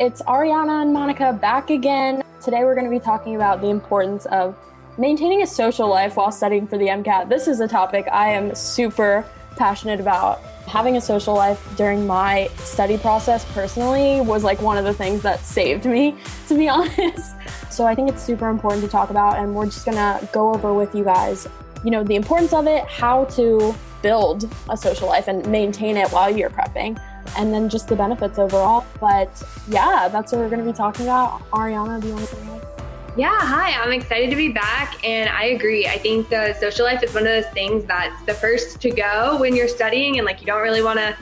It's Ariana and Monica back again. Today we're going to be talking about the importance of maintaining a social life while studying for the MCAT. This is a topic I am super passionate about. Having a social life during my study process personally was like one of the things that saved me, to be honest. So I think it's super important to talk about, and we're just gonna go over with you guys, you know, the importance of it, how to build a social life and maintain it while you're prepping and then just the benefits overall. But yeah, that's what we're going to be talking about. Ariana, do you want to say? Yeah, hi, I'm excited to be back. And I agree. I think the social life is one of those things that's the first to go when you're studying and like you don't really want to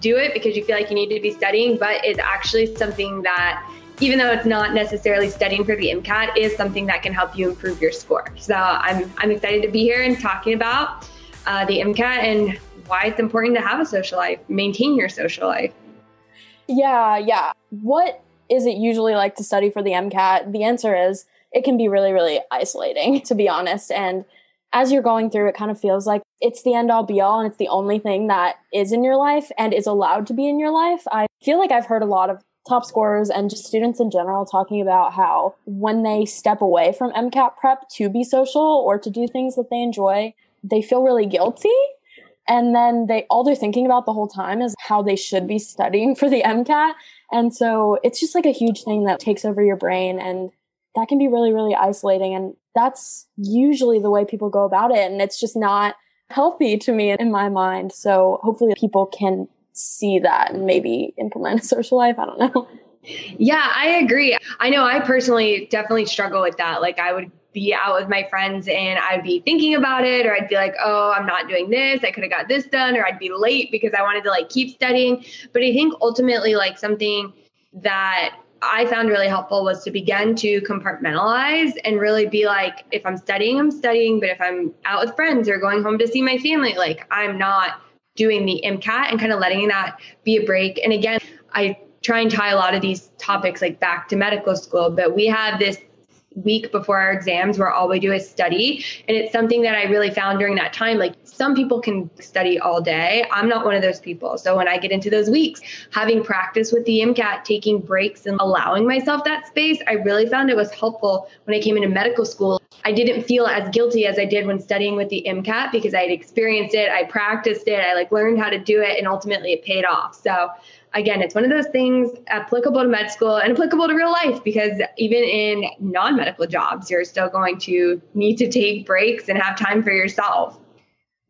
do it because you feel like you need to be studying, but it's actually something that even though it's not necessarily studying for the MCAT, is something that can help you improve your score. So I'm I'm excited to be here and talking about uh, the MCAT and why it's important to have a social life, maintain your social life. Yeah, yeah. What is it usually like to study for the MCAT? The answer is it can be really, really isolating, to be honest. And as you're going through, it kind of feels like it's the end all be all and it's the only thing that is in your life and is allowed to be in your life. I feel like I've heard a lot of top scorers and just students in general talking about how when they step away from MCAT prep to be social or to do things that they enjoy, they feel really guilty and then they all they're thinking about the whole time is how they should be studying for the MCAT. And so it's just like a huge thing that takes over your brain and that can be really, really isolating. And that's usually the way people go about it. And it's just not healthy to me in my mind. So hopefully people can see that and maybe implement a social life. I don't know. Yeah, I agree. I know I personally definitely struggle with that. Like I would be out with my friends and I'd be thinking about it, or I'd be like, oh, I'm not doing this. I could have got this done, or I'd be late because I wanted to like keep studying. But I think ultimately, like something that I found really helpful was to begin to compartmentalize and really be like, if I'm studying, I'm studying. But if I'm out with friends or going home to see my family, like I'm not doing the MCAT and kind of letting that be a break. And again, I try and tie a lot of these topics like back to medical school, but we have this week before our exams where all we do is study. And it's something that I really found during that time. Like some people can study all day. I'm not one of those people. So when I get into those weeks, having practice with the MCAT, taking breaks and allowing myself that space, I really found it was helpful when I came into medical school. I didn't feel as guilty as I did when studying with the MCAT because I had experienced it, I practiced it, I like learned how to do it, and ultimately it paid off. So again, it's one of those things applicable to med school and applicable to real life because even in non medical jobs, you're still going to need to take breaks and have time for yourself.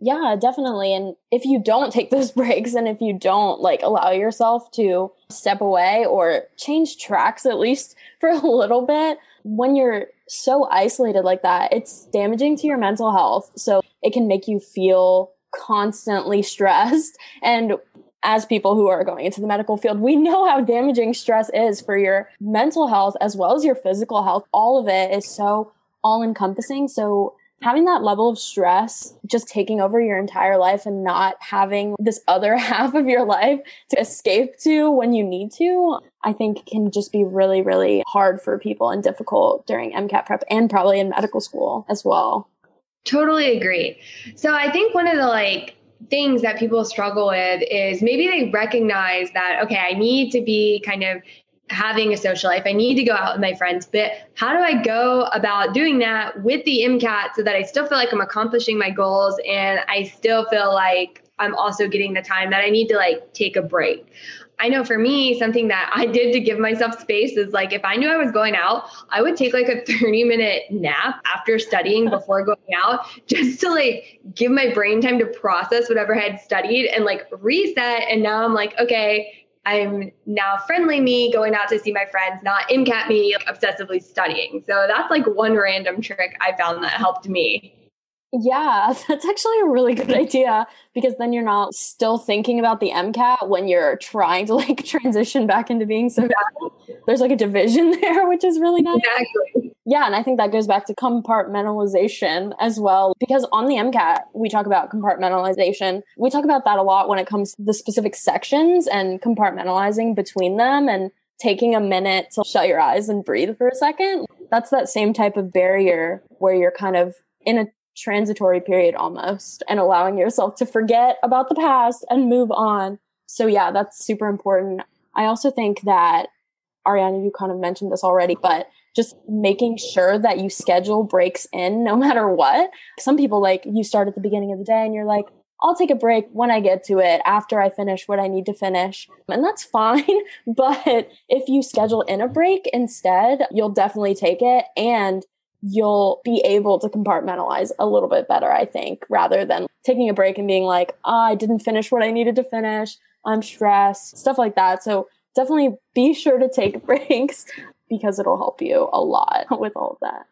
Yeah, definitely. And if you don't take those breaks and if you don't like allow yourself to step away or change tracks at least for a little bit, when you're so isolated like that, it's damaging to your mental health. So it can make you feel constantly stressed. And as people who are going into the medical field, we know how damaging stress is for your mental health as well as your physical health. All of it is so all encompassing. So having that level of stress just taking over your entire life and not having this other half of your life to escape to when you need to, I think can just be really, really hard for people and difficult during MCAT prep and probably in medical school as well. Totally agree. So I think one of the like things that people struggle with is maybe they recognize that, okay, I need to be kind of having a social life. I need to go out with my friends, but how do I go about doing that with the MCAT so that I still feel like I'm accomplishing my goals and I still feel like I'm also getting the time that I need to like take a break? I know for me, something that I did to give myself space is like if I knew I was going out, I would take like a 30 minute nap after studying before going out just to like give my brain time to process whatever I had studied and like reset. And now I'm like, okay, I'm now friendly me going out to see my friends, not MCAT me like, obsessively studying. So that's like one random trick I found that helped me. Yeah, that's actually a really good idea because then you're not still thinking about the MCAT when you're trying to like transition back into being so There's like a division there, which is really nice. Exactly. Yeah, and I think that goes back to compartmentalization as well because on the MCAT, we talk about compartmentalization. We talk about that a lot when it comes to the specific sections and compartmentalizing between them and taking a minute to shut your eyes and breathe for a second. That's that same type of barrier where you're kind of in a transitory period almost and allowing yourself to forget about the past and move on. So, yeah, that's super important. I also think that Ariana, you kind of mentioned this already, but just making sure that you schedule breaks in no matter what. Some people like you start at the beginning of the day and you're like, I'll take a break when I get to it after I finish what I need to finish. And that's fine. But if you schedule in a break instead, you'll definitely take it and you'll be able to compartmentalize a little bit better, I think, rather than taking a break and being like, oh, I didn't finish what I needed to finish. I'm stressed, stuff like that. So definitely be sure to take breaks because it'll help you a lot with all of that.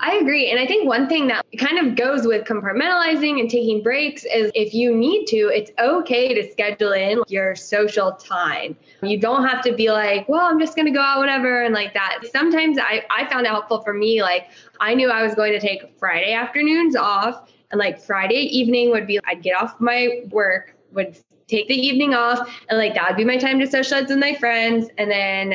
I agree. And I think one thing that kind of goes with compartmentalizing and taking breaks is if you need to, it's okay to schedule in your social time. You don't have to be like, well, I'm just going to go out, whatever, and like that. Sometimes I, I found it helpful for me. Like, I knew I was going to take Friday afternoons off, and like Friday evening would be, I'd get off my work, would take the evening off, and like that would be my time to socialize with my friends. And then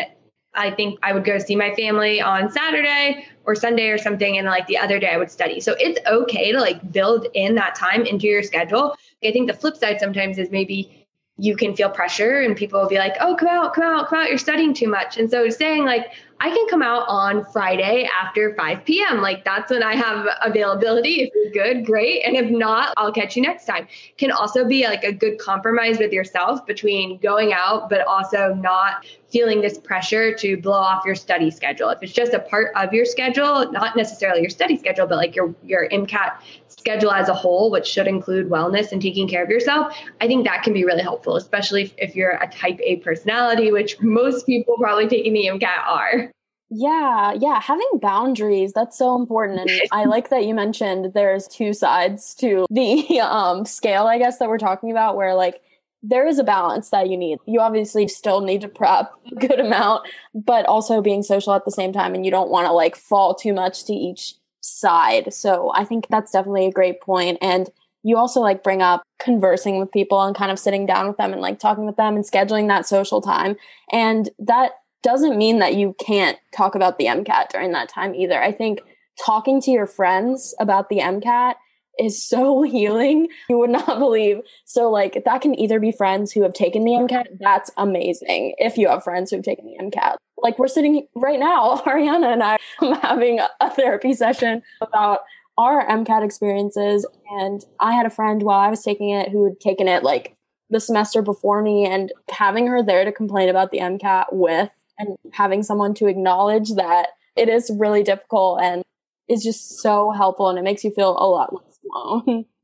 I think I would go see my family on Saturday or Sunday or something. And like the other day I would study. So it's okay to like build in that time into your schedule. I think the flip side sometimes is maybe you can feel pressure and people will be like, oh, come out, come out, come out, you're studying too much. And so saying like, I can come out on Friday after 5 p.m. Like that's when I have availability. If you're good, great. And if not, I'll catch you next time. Can also be like a good compromise with yourself between going out, but also not feeling this pressure to blow off your study schedule. If it's just a part of your schedule, not necessarily your study schedule, but like your your MCAT schedule as a whole, which should include wellness and taking care of yourself, I think that can be really helpful, especially if you're a type A personality, which most people probably taking the MCAT are. Yeah, yeah, having boundaries, that's so important. And I like that you mentioned there's two sides to the um scale, I guess that we're talking about where like there is a balance that you need. You obviously still need to prep a good amount, but also being social at the same time and you don't want to like fall too much to each side. So I think that's definitely a great point. and you also like bring up conversing with people and kind of sitting down with them and like talking with them and scheduling that social time. And that doesn't mean that you can't talk about the MCAT during that time either. I think talking to your friends about the MCAT is so healing. You would not believe. So, like, that can either be friends who have taken the MCAT. That's amazing if you have friends who have taken the MCAT. Like, we're sitting right now, Ariana and I are having a therapy session about our MCAT experiences. And I had a friend while I was taking it who had taken it like the semester before me, and having her there to complain about the MCAT with and having someone to acknowledge that it is really difficult and is just so helpful and it makes you feel a lot less alone.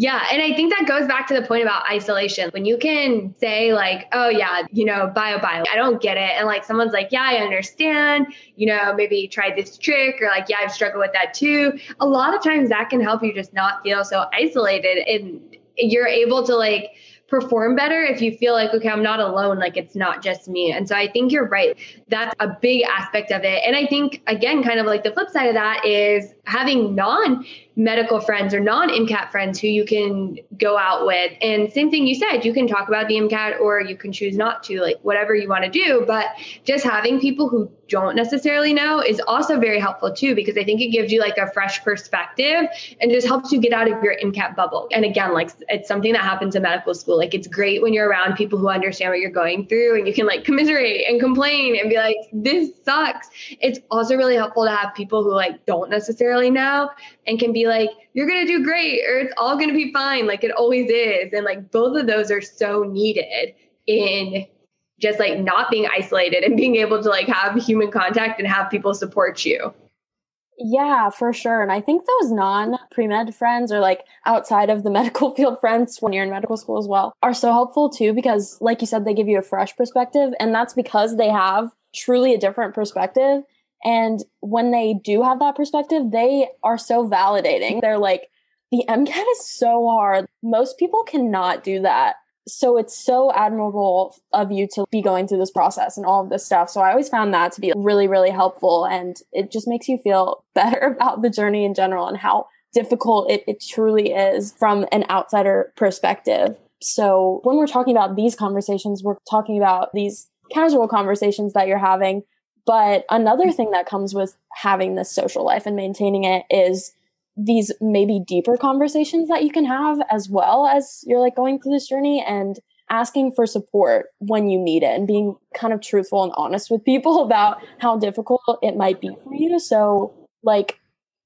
Yeah. And I think that goes back to the point about isolation. When you can say, like, oh, yeah, you know, bio, bio, I don't get it. And like someone's like, yeah, I understand, you know, maybe try this trick or like, yeah, I've struggled with that too. A lot of times that can help you just not feel so isolated and you're able to like, perform better if you feel like, okay, I'm not alone, like it's not just me. And so I think you're right. That's a big aspect of it. And I think, again, kind of like the flip side of that is having non medical friends or non MCAT friends who you can go out with. And same thing you said, you can talk about the MCAT or you can choose not to, like whatever you want to do. But just having people who don't necessarily know is also very helpful too, because I think it gives you like a fresh perspective and just helps you get out of your MCAT bubble. And again, like it's something that happens in medical school. Like it's great when you're around people who understand what you're going through and you can like commiserate and complain and be like, this sucks. It's also really helpful to have people who like don't necessarily know and can be like, you're going to do great or it's all going to be fine. Like it always is. And like both of those are so needed in just like not being isolated and being able to like have human contact and have people support you. Yeah, for sure. And I think those non pre med friends or like outside of the medical field friends when you're in medical school as well are so helpful too because, like you said, they give you a fresh perspective. And that's because they have truly a different perspective and when they do have that perspective, they are so validating. They're like, the MCAT is so hard. Most people cannot do that. So it's so admirable of you to be going through this process and all of this stuff. So I always found that to be really, really helpful. And it just makes you feel better about the journey in general and how difficult it, it truly is from an outsider perspective. So when we're talking about these conversations, we're talking about these casual conversations that you're having but another mm-hmm. thing that comes with having this social life and maintaining it is these maybe deeper conversations that you can have as well as you're like going through this journey. And asking for support when you need it and being kind of truthful and honest with people about how difficult it might be for you. So, like,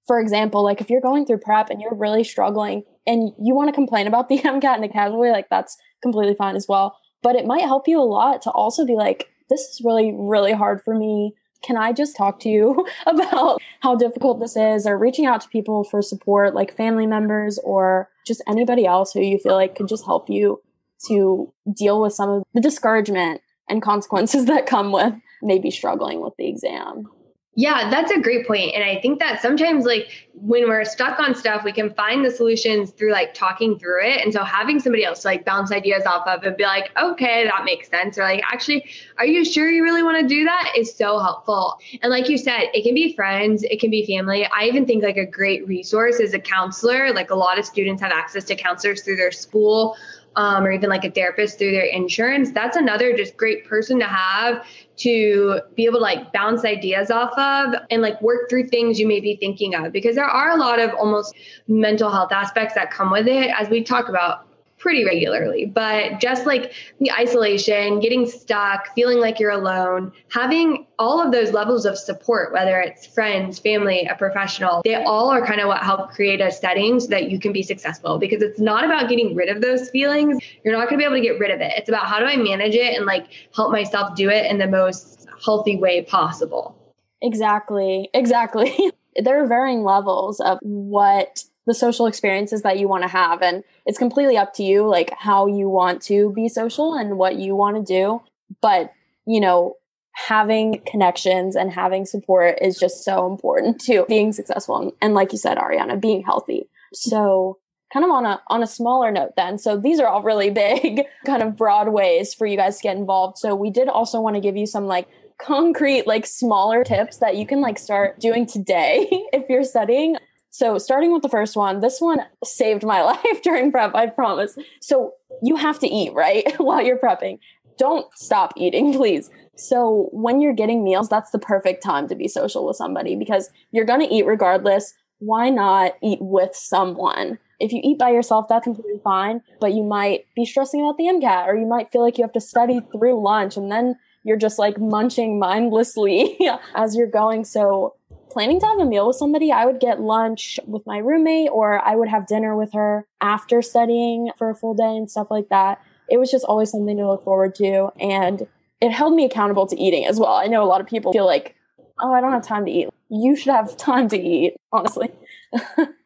for example, like if you're going through prep and you're really struggling and you want to complain about the MCAT in a casual way, like that's completely fine as well. But it might help you a lot to also be like, this is really, really hard for me. Can I just talk to you about how difficult this is or reaching out to people for support, like family members or just anybody else who you feel like could just help you to deal with some of the discouragement and consequences that come with maybe struggling with the exam. Yeah, that's a great point. And I think that sometimes, like, when we're stuck on stuff, we can find the solutions through like talking through it. And so having somebody else like bounce ideas off of and be like, okay, that makes sense. Or like, actually, are you sure you really want to do that? Is so helpful. And like you said, it can be friends, it can be family. I even think like a great resource is a counselor. Like, a lot of students have access to counselors through their school um, or even like a therapist through their insurance, that's another just great person to have to be able to like bounce ideas off of and like work through things you may be thinking of because there are a lot of almost mental health aspects that come with it as we talk about pretty regularly. But just like the isolation, getting stuck, feeling like you're alone, having all of those levels of support, whether it's friends, family, a professional, they all are kind of what help create a setting so that you can be successful because it's not about getting rid of those feelings. You're not going to be able to get rid of it. It's about how do I manage it and like help myself do it in the most healthy way possible. Exactly. Exactly. there are varying levels of what the social experiences that you want to have and it's completely up to you like how you want to be social and what you want to do. But you know having connections and having support is just so important to being successful and, like you said ariana being healthy. So kind of on a on a smaller note then so these are all really big kind of broad ways for you guys to get involved. So we did also want to give you some like concrete like smaller tips that you can like start doing today if you're studying so, starting with the first one, this one saved my life during prep, I promise. So, you have to eat, right? While you're prepping. Don't stop eating, please. So, when you're getting meals, that's the perfect time to be social with somebody because you're going to eat regardless. Why not eat with someone? If you eat by yourself, that's completely fine, but you might be stressing about the MCAT or you might feel like you have to study through lunch and then you're just like munching mindlessly as you're going. So, planning to have a meal with somebody, I would get lunch with my roommate or I would have dinner with her after studying for a full day and stuff like that. It was just always something to look forward to. And it held me accountable to eating as well. I know a lot of people feel like, oh, I don't have time to eat. You should have time to eat, honestly.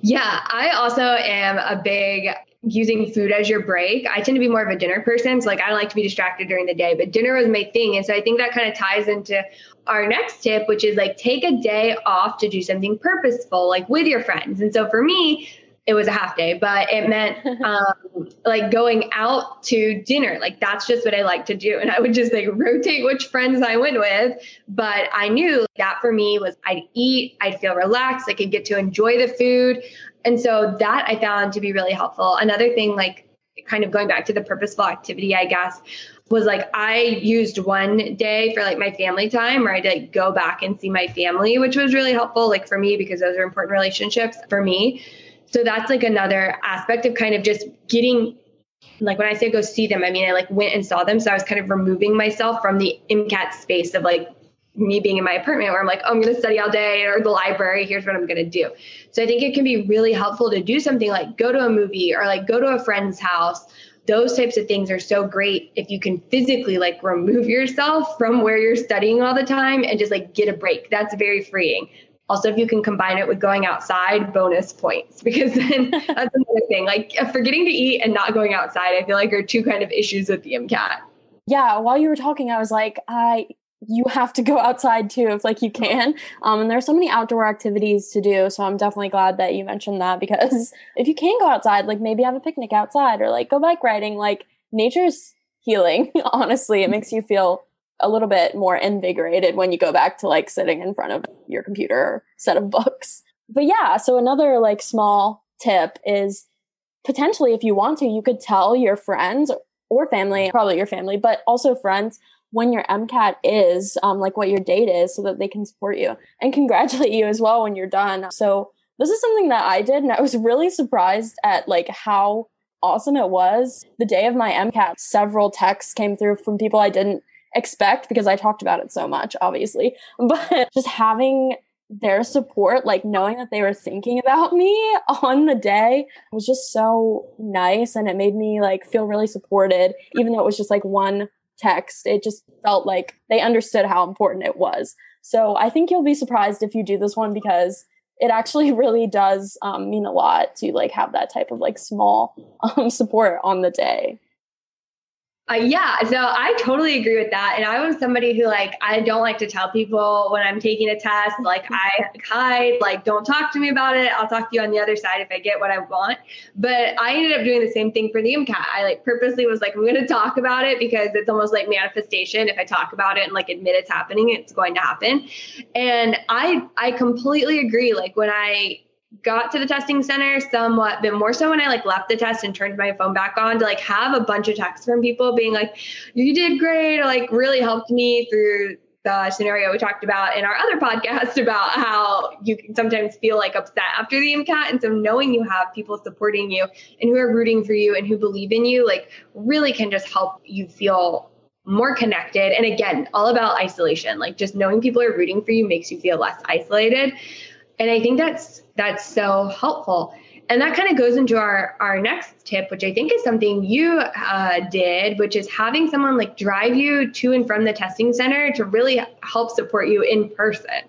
yeah, I also am a big using food as your break. I tend to be more of a dinner person. So like I like to be distracted during the day, but dinner was my thing. And so I think that kind of ties into our next tip, which is like take a day off to do something purposeful, like with your friends. And so for me, it was a half day, but it meant um, like going out to dinner. Like that's just what I like to do. And I would just like rotate which friends I went with. But I knew that for me was I'd eat, I'd feel relaxed, I could get to enjoy the food. And so that I found to be really helpful. Another thing, like kind of going back to the purposeful activity, I guess, was like I used one day for like my family time where I'd like go back and see my family, which was really helpful, like for me, because those are important relationships for me. So that's like another aspect of kind of just getting like when I say go see them, I mean I like went and saw them. So I was kind of removing myself from the MCAT space of like me being in my apartment where I'm like, oh, I'm going to study all day or the library. Here's what I'm going to do. So I think it can be really helpful to do something like go to a movie or like go to a friend's house those types of things are so great if you can physically like remove yourself from where you're studying all the time and just like get a break. That's very freeing. Also, if you can combine it with going outside, bonus points because then that's another thing. Like forgetting to eat and not going outside, I feel like are two kind of issues with the MCAT. Yeah, while you were talking, I was like, I you have to go outside too if like you can um, and there's so many outdoor activities to do so i'm definitely glad that you mentioned that because if you can go outside like maybe have a picnic outside or like go bike riding like nature's healing honestly it makes you feel a little bit more invigorated when you go back to like sitting in front of your computer set of books but yeah so another like small tip is potentially if you want to you could tell your friends or family probably your family but also friends when your MCAT is, um, like what your date is, so that they can support you and congratulate you as well when you're done. So this is something that I did, and I was really surprised at like how awesome it was. The day of my MCAT, several texts came through from people I didn't expect because I talked about it so much, obviously. But just having their support, like knowing that they were thinking about me on the day was just so nice. And it made me like feel really supported, even though it was just like one text. It just felt like they understood how important it was. So I think you'll be surprised if you do this one because it actually really does um, mean a lot to like have that type of like small um, support on the day. Uh, yeah, so I totally agree with that. And I was somebody who like I don't like to tell people when I'm taking a test. Like I hide, like don't talk to me about it. I'll talk to you on the other side if I get what I want. But I ended up doing the same thing for the MCAT. I like purposely was like I'm going to talk about it because it's almost like manifestation. If I talk about it and like admit it's happening, it's going to happen. And I I completely agree. Like when I got to the testing center somewhat, but more so when I like left the test and turned my phone back on to like have a bunch of texts from people being like, you did great, or like really helped me through the scenario we talked about in our other podcast about how you can sometimes feel like upset after the MCAT. And so knowing you have people supporting you and who are rooting for you and who believe in you, like really can just help you feel more connected. And again, all about isolation. Like just knowing people are rooting for you makes you feel less isolated. And I think that's that's so helpful. And that kind of goes into our our next tip, which I think is something you uh, did, which is having someone like drive you to and from the testing center to really help support you in person.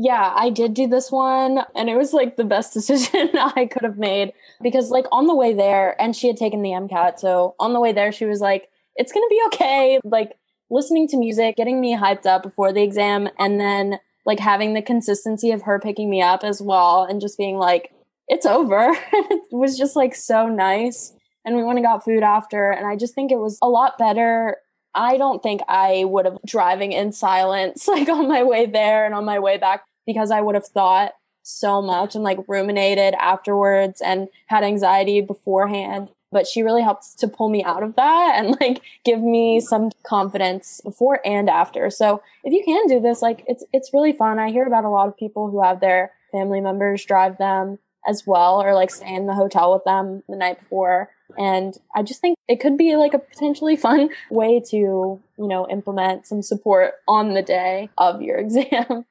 Yeah, I did do this one, and it was like the best decision I could have made because, like, on the way there, and she had taken the MCAT, so on the way there, she was like, "It's gonna be okay." Like listening to music, getting me hyped up before the exam, and then like having the consistency of her picking me up as well and just being like, it's over. it was just like so nice. And we went and got food after. And I just think it was a lot better. I don't think I would have driving in silence like on my way there and on my way back because I would have thought so much and like ruminated afterwards and had anxiety beforehand but she really helped to pull me out of that and like give me some confidence before and after. So if you can do this, like it's it's really fun. I hear about a lot of people who have their family members drive them as well or like stay in the hotel with them the night before. And I just think it could be like a potentially fun way to, you know, implement some support on the day of your exam.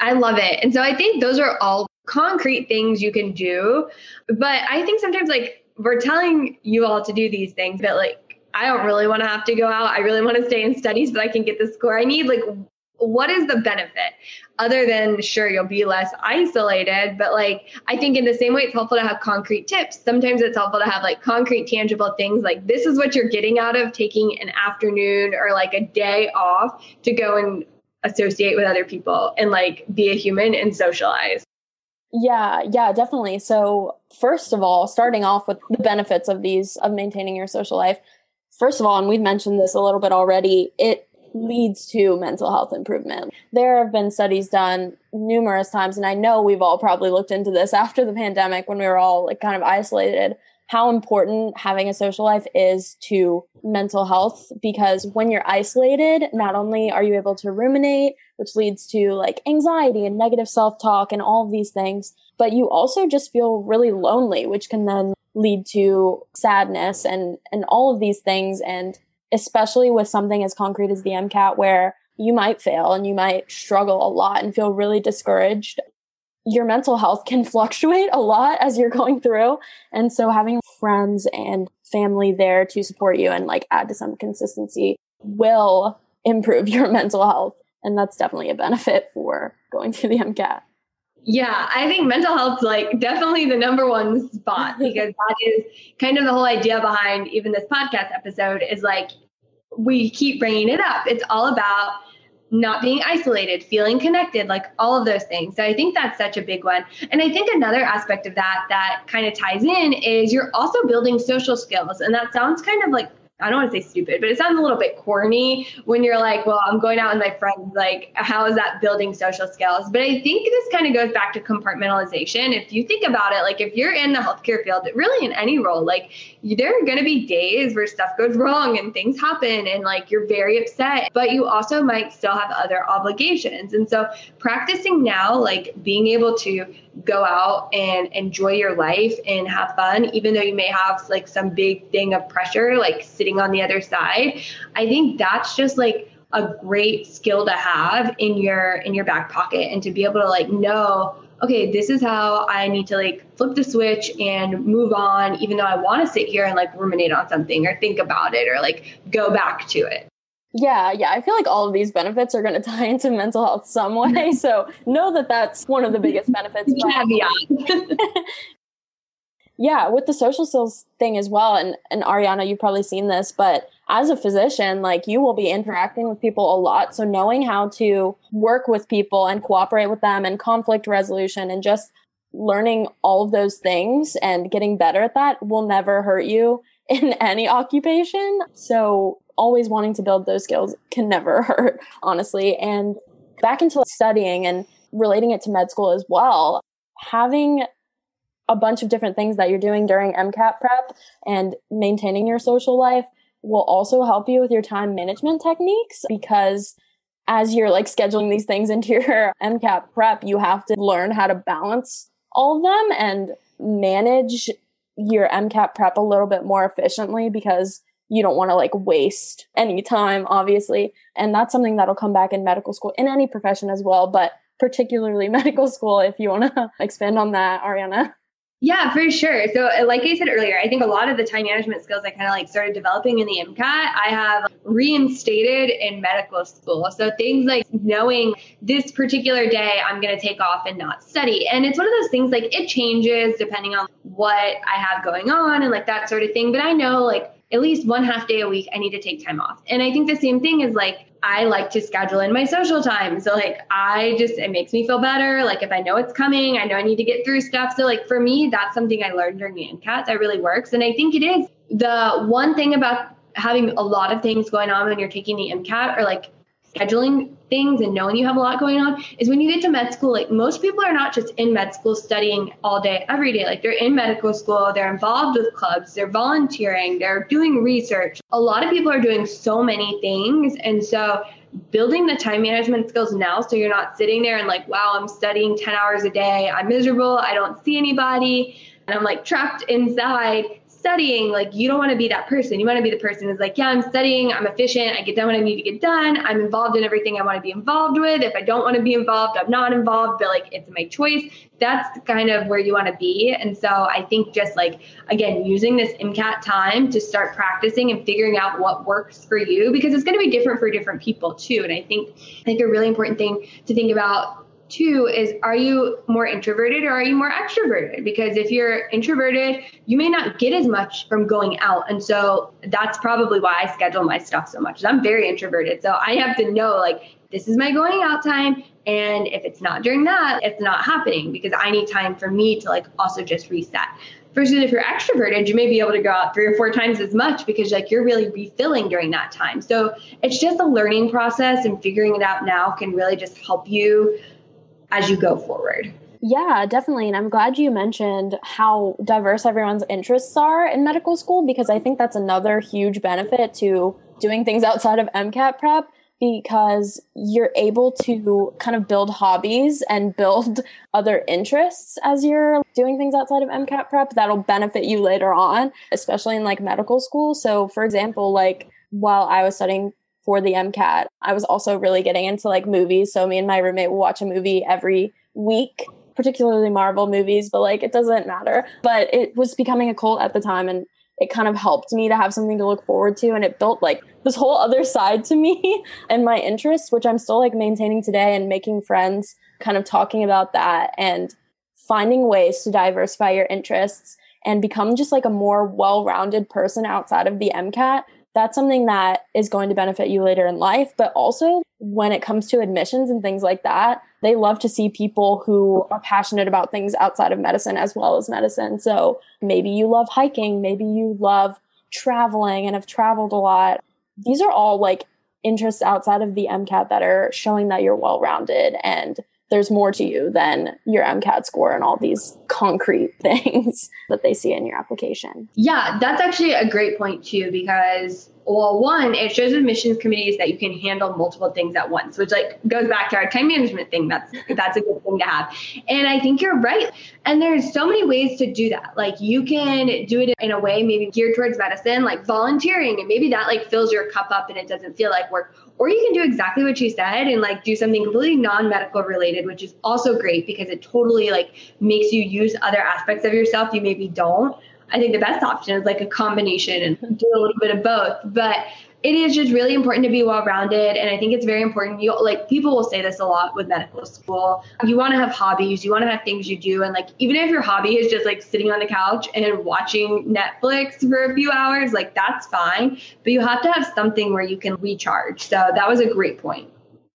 I love it. And so I think those are all concrete things you can do. But I think sometimes like we're telling you all to do these things, but like, I don't really want to have to go out. I really want to stay in studies so I can get the score I need. Like, what is the benefit other than sure you'll be less isolated but like i think in the same way it's helpful to have concrete tips sometimes it's helpful to have like concrete tangible things like this is what you're getting out of taking an afternoon or like a day off to go and associate with other people and like be a human and socialize yeah, yeah, definitely. So, first of all, starting off with the benefits of these, of maintaining your social life. First of all, and we've mentioned this a little bit already, it leads to mental health improvement. There have been studies done numerous times, and I know we've all probably looked into this after the pandemic when we were all like kind of isolated how important having a social life is to mental health because when you're isolated, not only are you able to ruminate, which leads to like anxiety and negative self talk and all of these things, but you also just feel really lonely, which can then lead to sadness and, and all of these things. And especially with something as concrete as the MCAT, where you might fail and you might struggle a lot and feel really discouraged your mental health can fluctuate a lot as you're going through. And so having friends and family there to support you and like add to some consistency will improve your mental health. And that's definitely a benefit for going through the MCAT. Yeah, I think mental health like definitely the number one spot because that is kind of the whole idea behind even this podcast episode is like we keep bringing it up. It's all about not being isolated, feeling connected, like all of those things. So I think that's such a big one. And I think another aspect of that that kind of ties in is you're also building social skills. And that sounds kind of like I don't want to say stupid, but it sounds a little bit corny when you're like, well, I'm going out with my friends. Like, how is that building social skills? But I think this kind of goes back to compartmentalization. If you think about it, like if you're in the healthcare field, really in any role, like there are going to be days where stuff goes wrong and things happen and like you're very upset, but you also might still have other obligations. And so practicing now, like being able to go out and enjoy your life and have fun, even though you may have like some big thing of pressure, like sitting on the other side. I think that's just like a great skill to have in your in your back pocket and to be able to like know okay this is how i need to like flip the switch and move on even though i want to sit here and like ruminate on something or think about it or like go back to it yeah, yeah. I feel like all of these benefits are going to tie into mental health some way. So know that that's one of the biggest benefits. Caveat. yeah, with the social skills thing as well. And, and Ariana, you've probably seen this, but as a physician, like you will be interacting with people a lot. So knowing how to work with people and cooperate with them and conflict resolution and just learning all of those things and getting better at that will never hurt you in any occupation. So always wanting to build those skills can never hurt, honestly. And back into studying and relating it to med school as well, having a bunch of different things that you're doing during MCAT prep and maintaining your social life will also help you with your time management techniques because as you're like scheduling these things into your MCAT prep, you have to learn how to balance all of them and manage your MCAT prep a little bit more efficiently because you don't want to like waste any time, obviously. And that's something that'll come back in medical school, in any profession as well, but particularly medical school, if you want to expand on that, Ariana. Yeah, for sure. So, uh, like I said earlier, I think a lot of the time management skills I kind of like started developing in the MCAT, I have reinstated in medical school. So, things like knowing this particular day I'm going to take off and not study. And it's one of those things like it changes depending on what I have going on and like that sort of thing. But I know like at least one half day a week, I need to take time off. And I think the same thing is like, I like to schedule in my social time. So, like, I just, it makes me feel better. Like, if I know it's coming, I know I need to get through stuff. So, like, for me, that's something I learned during the MCAT that really works. And I think it is the one thing about having a lot of things going on when you're taking the MCAT or like scheduling things and knowing you have a lot going on is when you get to med school like most people are not just in med school studying all day every day. Like they're in medical school they're involved with clubs they're volunteering they're doing research. A lot of people are doing so many things. And so building the time management skills now so you're not sitting there and like wow i'm studying 10 hours a day i'm miserable i don't see anybody and i'm like trapped inside studying, like you don't want to be that person. You want to be the person who's like, yeah, I'm studying, I'm efficient, I get done what I need to get done, I'm involved in everything I want to be involved with. If I don't want to be involved, I'm not involved, but like it's my choice. That's kind of where you want to be. And so I think just like, again, using this MCAT time to start practicing and figuring out what works for you because it's going to be different for different people too. And I think, I think a really important thing to think about Two is are you more introverted or are you more extroverted? Because if you're introverted, you may not get as much from going out. And so that's probably why I schedule my stuff so much. I'm very introverted. So I have to know like this is my going out time. And if it's not during that, it's not happening because I need time for me to like also just reset. Versus if you're extroverted, you may be able to go out three or four times as much because like you're really refilling during that time. So it's just a learning process and figuring it out now can really just help you as you go forward. Yeah, definitely. And I'm glad you mentioned how diverse everyone's interests are in medical school because I think that's another huge benefit to doing things outside of MCAT prep because you're able to kind of build hobbies and build other interests as you're doing things outside of MCAT prep that'll benefit you later on, especially in like medical school. So, for example, like while I was studying for the MCAT. I was also really getting into like movies. So me and my roommate will watch a movie every week, particularly Marvel movies, but like it doesn't matter. But it was becoming a cult at the time and it kind of helped me to have something to look forward to and it built like this whole other side to me and my interests which i'm still like maintaining today and making friends kind of talking about that and finding ways to diversify your interests and become just like a more well-rounded person outside of the mcat that's something that is going to benefit you later in life. But also, when it comes to admissions and things like that, they love to see people who are passionate about things outside of medicine as well as medicine. So maybe you love hiking, maybe you love traveling and have traveled a lot. These are all like interests outside of the MCAT that are showing that you're well rounded and there's more to you than your MCAT score and all these concrete things that they see in your application. Yeah, that's actually a great point too, because well, one, it shows admissions committees that you can handle multiple things at once, which like goes back to our time management thing. That's that's a good thing to have. And I think you're right. And there's so many ways to do that. Like you can do it in a way maybe geared towards medicine, like volunteering, and maybe that like fills your cup up and it doesn't feel like work. Or you can do exactly what you said and like do something completely non-medical related, which is also great because it totally like makes you use other aspects of yourself you maybe don't. I think the best option is like a combination and do a little bit of both. But it is just really important to be well rounded. And I think it's very important. You like people will say this a lot with medical school. You want to have hobbies, you want to have things you do. And like, even if your hobby is just like sitting on the couch and watching Netflix for a few hours, like that's fine. But you have to have something where you can recharge. So that was a great point.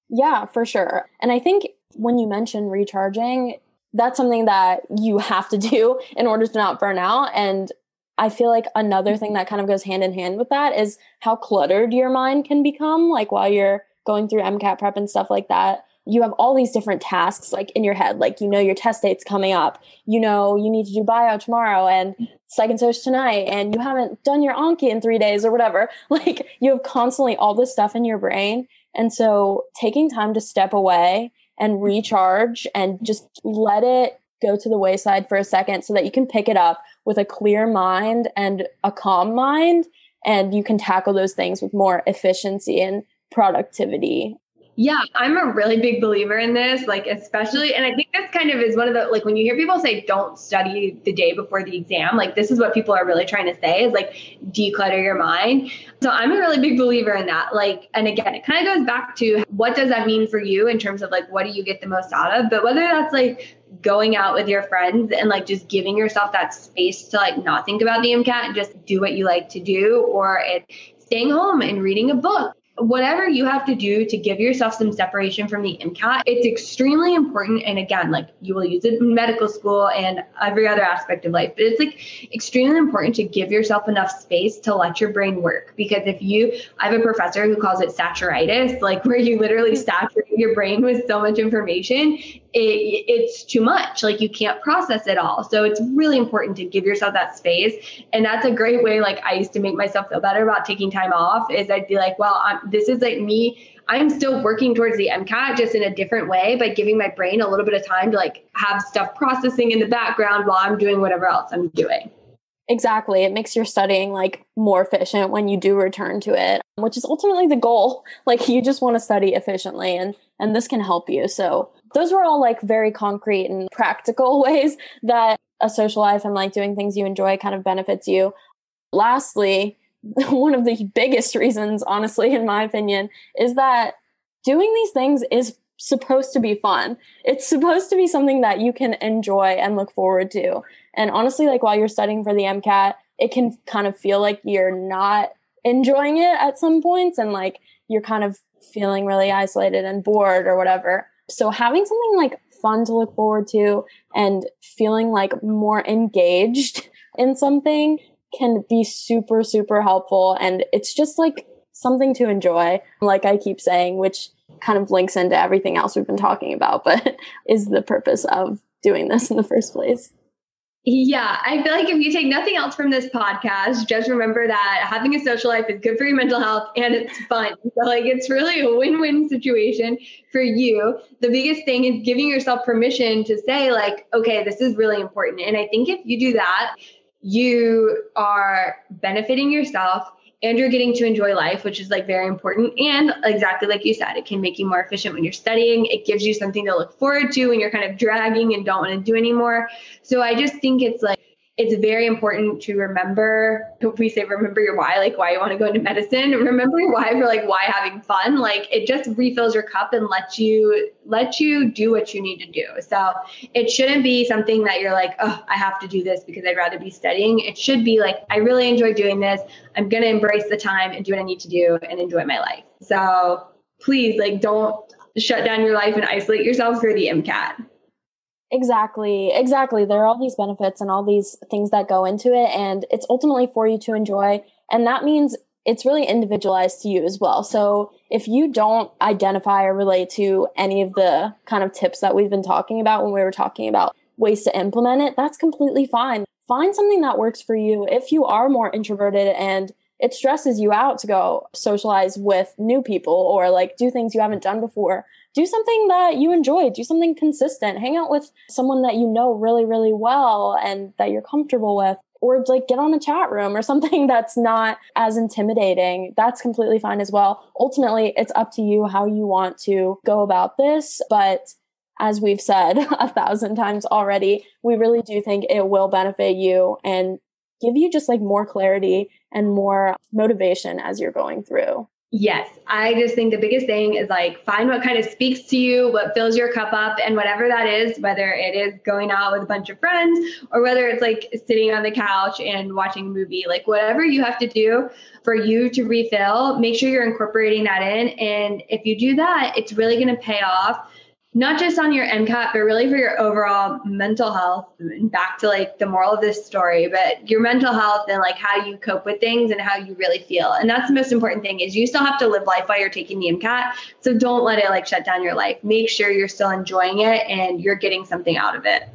Yeah, for sure. And I think when you mention recharging, that's something that you have to do in order to not burn out. And I feel like another thing that kind of goes hand in hand with that is how cluttered your mind can become. Like while you're going through MCAT prep and stuff like that, you have all these different tasks like in your head. Like, you know, your test date's coming up. You know, you need to do bio tomorrow and psych and social tonight. And you haven't done your Anki in three days or whatever. Like you have constantly all this stuff in your brain. And so taking time to step away and recharge and just let it go to the wayside for a second so that you can pick it up with a clear mind and a calm mind and you can tackle those things with more efficiency and productivity yeah, I'm a really big believer in this, like, especially, and I think this kind of is one of the, like, when you hear people say don't study the day before the exam, like, this is what people are really trying to say is like declutter your mind. So I'm a really big believer in that. Like, and again, it kind of goes back to what does that mean for you in terms of like, what do you get the most out of? But whether that's like going out with your friends and like just giving yourself that space to like not think about the MCAT and just do what you like to do, or it's staying home and reading a book whatever you have to do to give yourself some separation from the MCAT, it's extremely important. And again, like you will use it in medical school and every other aspect of life, but it's like extremely important to give yourself enough space to let your brain work. Because if you, I have a professor who calls it saturitis, like where you literally mm-hmm. saturate your brain with so much information, it, it's too much. Like you can't process it all. So it's really important to give yourself that space. And that's a great way. Like I used to make myself feel better about taking time off is I'd be like, well, I'm, this is like me. I'm still working towards the MCAT just in a different way by giving my brain a little bit of time to like have stuff processing in the background while I'm doing whatever else I'm doing. Exactly. It makes your studying like more efficient when you do return to it, which is ultimately the goal. Like you just want to study efficiently and and this can help you. So those were all like very concrete and practical ways that a social life and like doing things you enjoy kind of benefits you. Lastly, one of the biggest reasons, honestly, in my opinion, is that doing these things is supposed to be fun. It's supposed to be something that you can enjoy and look forward to. And honestly, like while you're studying for the MCAT, it can kind of feel like you're not enjoying it at some points and like you're kind of feeling really isolated and bored or whatever. So having something like fun to look forward to and feeling like more engaged in something can be super, super helpful. And it's just like something to enjoy, like I keep saying, which kind of links into everything else we've been talking about, but is the purpose of doing this in the first place. Yeah, I feel like if you take nothing else from this podcast, just remember that having a social life is good for your mental health and it's fun. So, like, it's really a win win situation for you. The biggest thing is giving yourself permission to say, like, okay, this is really important. And I think if you do that, you are benefiting yourself and you're getting to enjoy life, which is like very important. And exactly like you said, it can make you more efficient when you're studying. It gives you something to look forward to when you're kind of dragging and don't want to do anymore. So I just think it's like it's very important to remember we say remember your why like why you want to go into medicine remember why for like why having fun like it just refills your cup and lets you let you do what you need to do. So it shouldn't be something that you're like oh i have to do this because i'd rather be studying. It should be like i really enjoy doing this. I'm going to embrace the time and do what i need to do and enjoy my life. So please like don't shut down your life and isolate yourself for the mcat Exactly. Exactly. There are all these benefits and all these things that go into it. And it's ultimately for you to enjoy And that means it's really individualized to you as well. So if you don't identify or relate to any of the kind of tips that we've been talking about when we were talking about ways to implement it, that's completely fine. Find something that works for you. If you are more introverted and it stresses you out to go socialize with new people or like do things you haven't done before, do something that you enjoy, do something consistent, hang out with someone that you know really, really well and that you're comfortable with or like get on a chat room or something that's not as intimidating. That's completely fine as well. Ultimately, it's up to you how you want to go about this. But as we've said a thousand times already, we really do think it will benefit you and give you just like more clarity and more motivation as you're going through. Yes, I just think the biggest thing is like find what kind of speaks to you, what fills your cup up, and whatever that is, whether it is going out with a bunch of friends or whether it's like sitting on the couch and watching a movie, like whatever you have to do for you to refill, make sure you're incorporating that in. And if you do that, it's really going to pay off not just on your MCAT, but really for your overall mental health. And back to like the moral of this story, but your mental health and like how you cope with things and how you really feel. And that's the most important thing is you still have to live life while you're taking the MCAT. So don't let it like shut down your life. Make sure you're still enjoying it and you're getting something out of it.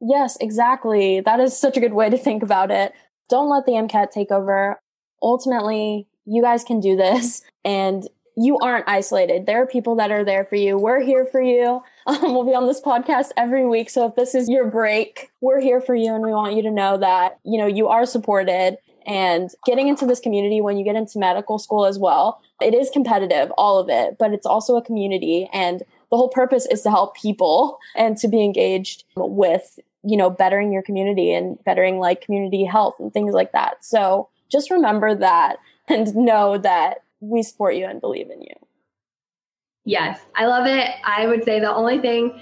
Yes, exactly. That is such a good way to think about it. Don't let the MCAT take over. Ultimately, you guys can do this and you aren't isolated. There are people that are there for you. We're here for you. Um, we'll be on this podcast every week. So if this is your break, we're here for you. And we want you to know that, you know, you are supported and getting into this community when you get into medical school as well. It is competitive, all of it, but it's also a community. And the whole purpose is to help people and to be engaged with, you know, bettering your community and bettering like community health and things like that. So just remember that and know that we support you and believe in you. Yes, I love it. I would say the only thing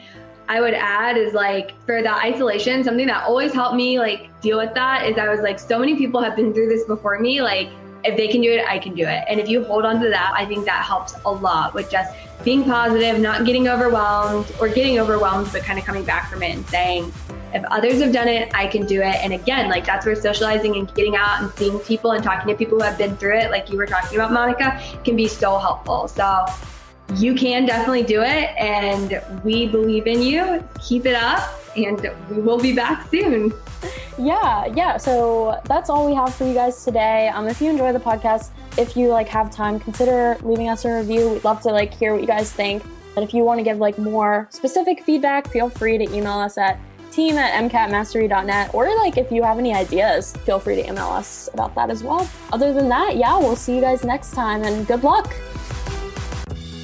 I would add is like for the isolation, something that always helped me like deal with that is I was like, so many people have been through this before me. Like, if they can do it, I can do it. And if you hold on to that, I think that helps a lot with just being positive, not getting overwhelmed or getting overwhelmed, but kind of coming back from it and saying, if others have done it, I can do it. And again, like that's where socializing and getting out and seeing people and talking to people who have been through it, like you were talking about, Monica, can be so helpful. So you can definitely do it. And we believe in you. Keep it up. And we will be back soon. Yeah, yeah. So that's all we have for you guys today. Um, if you enjoy the podcast, if you like have time, consider leaving us a review. We'd love to like hear what you guys think. And if you want to give like more specific feedback, feel free to email us at team at mcatmastery.net. Or like if you have any ideas, feel free to email us about that as well. Other than that, yeah, we'll see you guys next time and good luck.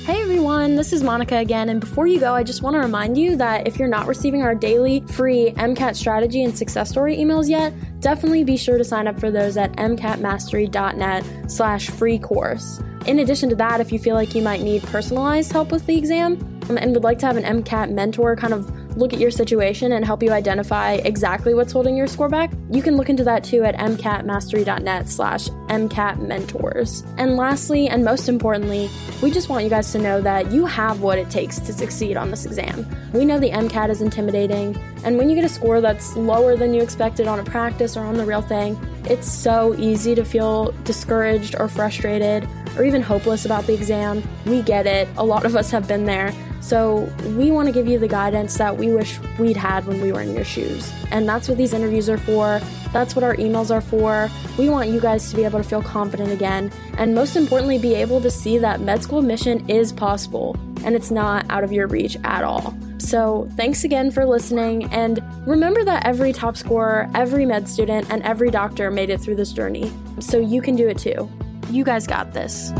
Hey everyone, this is Monica again, and before you go, I just want to remind you that if you're not receiving our daily free MCAT strategy and success story emails yet, definitely be sure to sign up for those at mcatmastery.net slash free course. In addition to that, if you feel like you might need personalized help with the exam Um, and would like to have an MCAT mentor kind of look at your situation and help you identify exactly what's holding your score back, you can look into that too at mcatmastery.net slash mcatmentors. And lastly, and most importantly, we just want you guys to know that you have what it takes to succeed on this exam. We know the MCAT is intimidating, and when you get a score that's lower than you expected on a practice or on the real thing, it's so easy to feel discouraged or frustrated or even hopeless about the exam. We get it. A lot of us have been there. So, we want to give you the guidance that we wish we'd had when we were in your shoes. And that's what these interviews are for. That's what our emails are for. We want you guys to be able to feel confident again. And most importantly, be able to see that med school admission is possible and it's not out of your reach at all. So, thanks again for listening. And remember that every top scorer, every med student, and every doctor made it through this journey. So, you can do it too. You guys got this.